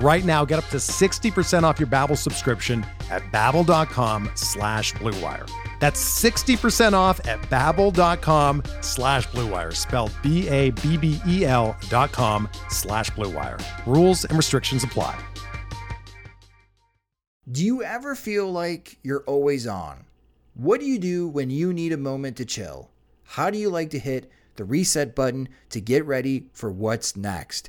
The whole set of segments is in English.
Right now, get up to 60% off your Babbel subscription at babbel.com slash bluewire. That's 60% off at babbel.com slash bluewire, spelled B-A-B-B-E-L dot com slash bluewire. Rules and restrictions apply. Do you ever feel like you're always on? What do you do when you need a moment to chill? How do you like to hit the reset button to get ready for what's next?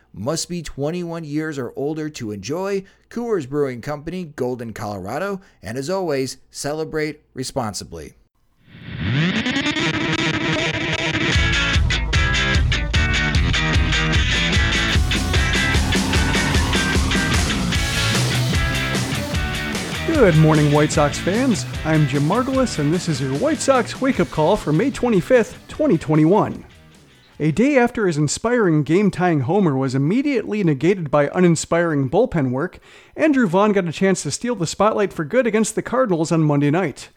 Must be 21 years or older to enjoy. Coors Brewing Company, Golden, Colorado. And as always, celebrate responsibly. Good morning, White Sox fans. I'm Jim Margalus, and this is your White Sox wake up call for May 25th, 2021. A day after his inspiring game tying homer was immediately negated by uninspiring bullpen work, Andrew Vaughn got a chance to steal the spotlight for good against the Cardinals on Monday night.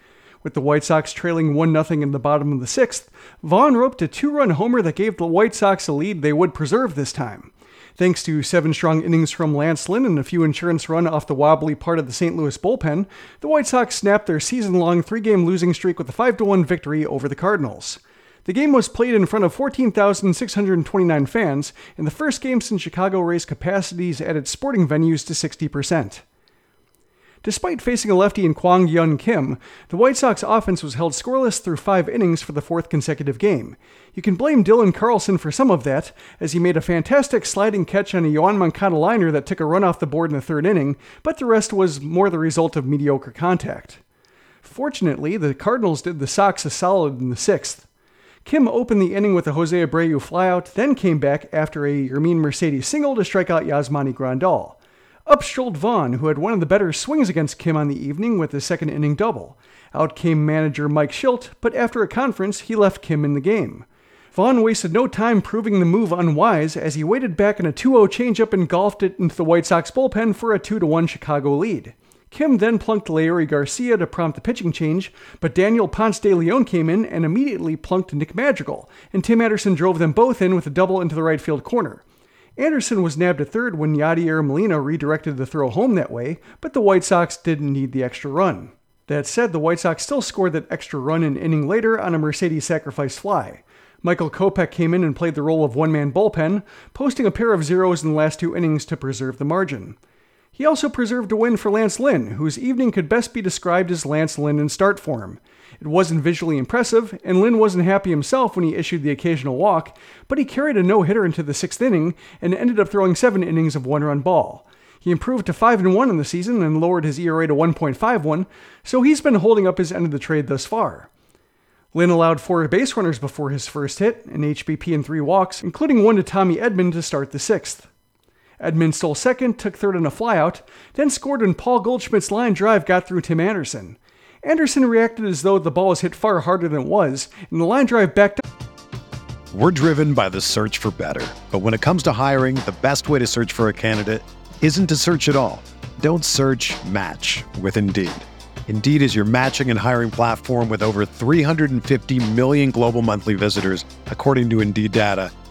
With the White Sox trailing 1 0 in the bottom of the sixth, Vaughn roped a two run homer that gave the White Sox a lead they would preserve this time. Thanks to seven strong innings from Lance Lynn and a few insurance run off the wobbly part of the St. Louis bullpen, the White Sox snapped their season long three game losing streak with a 5 1 victory over the Cardinals. The game was played in front of 14,629 fans, in the first game since Chicago raised capacities at its sporting venues to 60%. Despite facing a lefty in Kwang Hyun Kim, the White Sox offense was held scoreless through five innings for the fourth consecutive game. You can blame Dylan Carlson for some of that, as he made a fantastic sliding catch on a Yoan Moncada liner that took a run off the board in the third inning, but the rest was more the result of mediocre contact. Fortunately, the Cardinals did the Sox a solid in the sixth. Kim opened the inning with a Jose Abreu flyout, then came back after a Yermin Mercedes single to strike out Yasmani Grandal. Up strolled Vaughn, who had one of the better swings against Kim on the evening with a second inning double. Out came manager Mike Shildt, but after a conference, he left Kim in the game. Vaughn wasted no time proving the move unwise as he waited back in a 2 0 changeup and golfed it into the White Sox bullpen for a 2 1 Chicago lead. Kim then plunked Leury Garcia to prompt the pitching change, but Daniel Ponce de Leon came in and immediately plunked Nick Madrigal, and Tim Anderson drove them both in with a double into the right field corner. Anderson was nabbed at third when Yadier Molina redirected the throw home that way, but the White Sox didn't need the extra run. That said, the White Sox still scored that extra run an inning later on a Mercedes sacrifice fly. Michael Kopech came in and played the role of one man bullpen, posting a pair of zeros in the last two innings to preserve the margin. He also preserved a win for Lance Lynn, whose evening could best be described as Lance Lynn in start form. It wasn't visually impressive, and Lynn wasn't happy himself when he issued the occasional walk, but he carried a no hitter into the sixth inning and ended up throwing seven innings of one run ball. He improved to 5 and 1 in the season and lowered his ERA to 1.51, so he's been holding up his end of the trade thus far. Lynn allowed four base runners before his first hit, an HBP and three walks, including one to Tommy Edman to start the sixth. Edman stole second, took third on a flyout, then scored when Paul Goldschmidt's line drive got through Tim Anderson. Anderson reacted as though the ball was hit far harder than it was, and the line drive backed up. We're driven by the search for better. But when it comes to hiring, the best way to search for a candidate isn't to search at all. Don't search match with Indeed. Indeed is your matching and hiring platform with over 350 million global monthly visitors, according to Indeed data,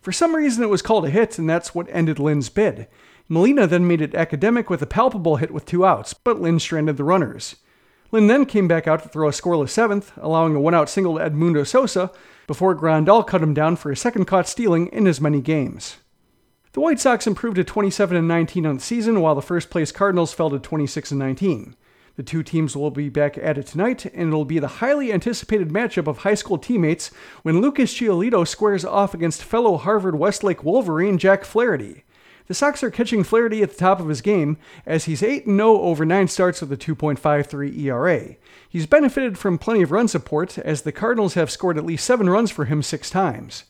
For some reason, it was called a hit, and that's what ended Lynn's bid. Molina then made it academic with a palpable hit with two outs, but Lynn stranded the runners. Lynn then came back out to throw a scoreless seventh, allowing a one out single to Edmundo Sosa, before Grandal cut him down for a second caught stealing in as many games. The White Sox improved to 27 and 19 on the season, while the first place Cardinals fell to 26 and 19. The two teams will be back at it tonight, and it'll be the highly anticipated matchup of high school teammates when Lucas Giolito squares off against fellow Harvard Westlake Wolverine Jack Flaherty. The Sox are catching Flaherty at the top of his game, as he's 8 0 over 9 starts with a 2.53 ERA. He's benefited from plenty of run support, as the Cardinals have scored at least 7 runs for him 6 times.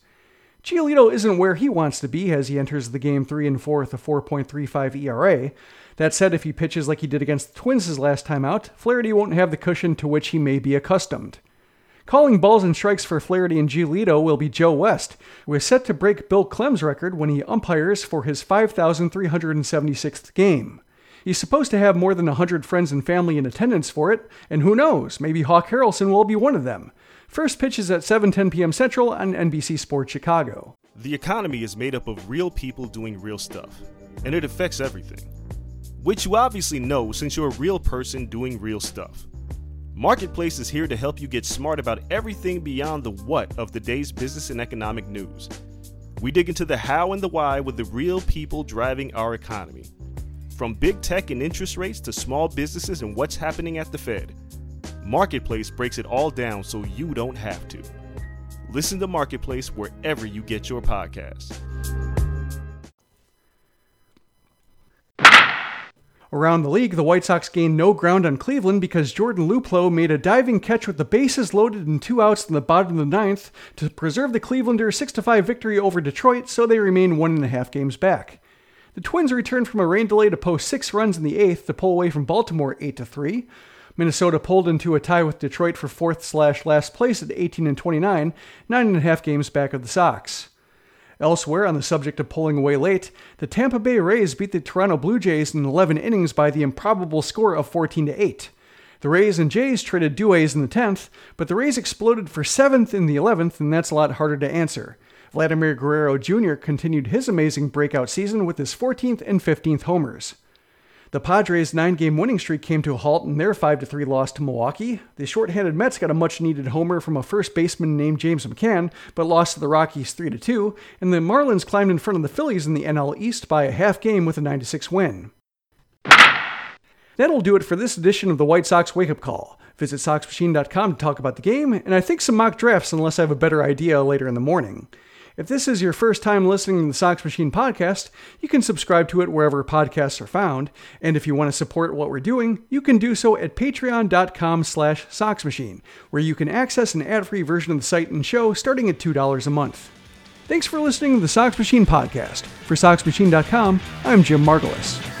Giolito isn't where he wants to be as he enters the game 3 and 4 with a 4.35 ERA. That said, if he pitches like he did against the Twins his last time out, Flaherty won't have the cushion to which he may be accustomed. Calling balls and strikes for Flaherty and Giolito will be Joe West, who is set to break Bill Klem's record when he umpires for his 5,376th game. He's supposed to have more than 100 friends and family in attendance for it, and who knows, maybe Hawk Harrelson will be one of them. First pitch is at 7:10 p.m. Central on NBC Sports Chicago. The economy is made up of real people doing real stuff, and it affects everything. Which you obviously know since you're a real person doing real stuff. Marketplace is here to help you get smart about everything beyond the what of the day's business and economic news. We dig into the how and the why with the real people driving our economy. From big tech and interest rates to small businesses and what's happening at the Fed. Marketplace breaks it all down so you don't have to. Listen to Marketplace wherever you get your podcasts. Around the league, the White Sox gained no ground on Cleveland because Jordan Luplow made a diving catch with the bases loaded and two outs in the bottom of the ninth to preserve the Clevelanders' 6 5 victory over Detroit, so they remain one and a half games back. The Twins returned from a rain delay to post six runs in the eighth to pull away from Baltimore 8 to 3. Minnesota pulled into a tie with Detroit for fourth slash last place at 18 and 29, nine and a half games back of the Sox. Elsewhere, on the subject of pulling away late, the Tampa Bay Rays beat the Toronto Blue Jays in 11 innings by the improbable score of 14 to 8. The Rays and Jays traded duets in the 10th, but the Rays exploded for 7th in the 11th, and that's a lot harder to answer. Vladimir Guerrero Jr. continued his amazing breakout season with his 14th and 15th homers. The Padres' nine game winning streak came to a halt in their 5 3 loss to Milwaukee. The shorthanded Mets got a much needed homer from a first baseman named James McCann, but lost to the Rockies 3 2, and the Marlins climbed in front of the Phillies in the NL East by a half game with a 9 6 win. That'll do it for this edition of the White Sox Wake Up Call. Visit SoxMachine.com to talk about the game, and I think some mock drafts unless I have a better idea later in the morning. If this is your first time listening to the Sox Machine podcast, you can subscribe to it wherever podcasts are found. And if you want to support what we're doing, you can do so at patreon.com slash soxmachine, where you can access an ad-free version of the site and show starting at $2 a month. Thanks for listening to the Sox Machine podcast. For SoxMachine.com, I'm Jim Margalus.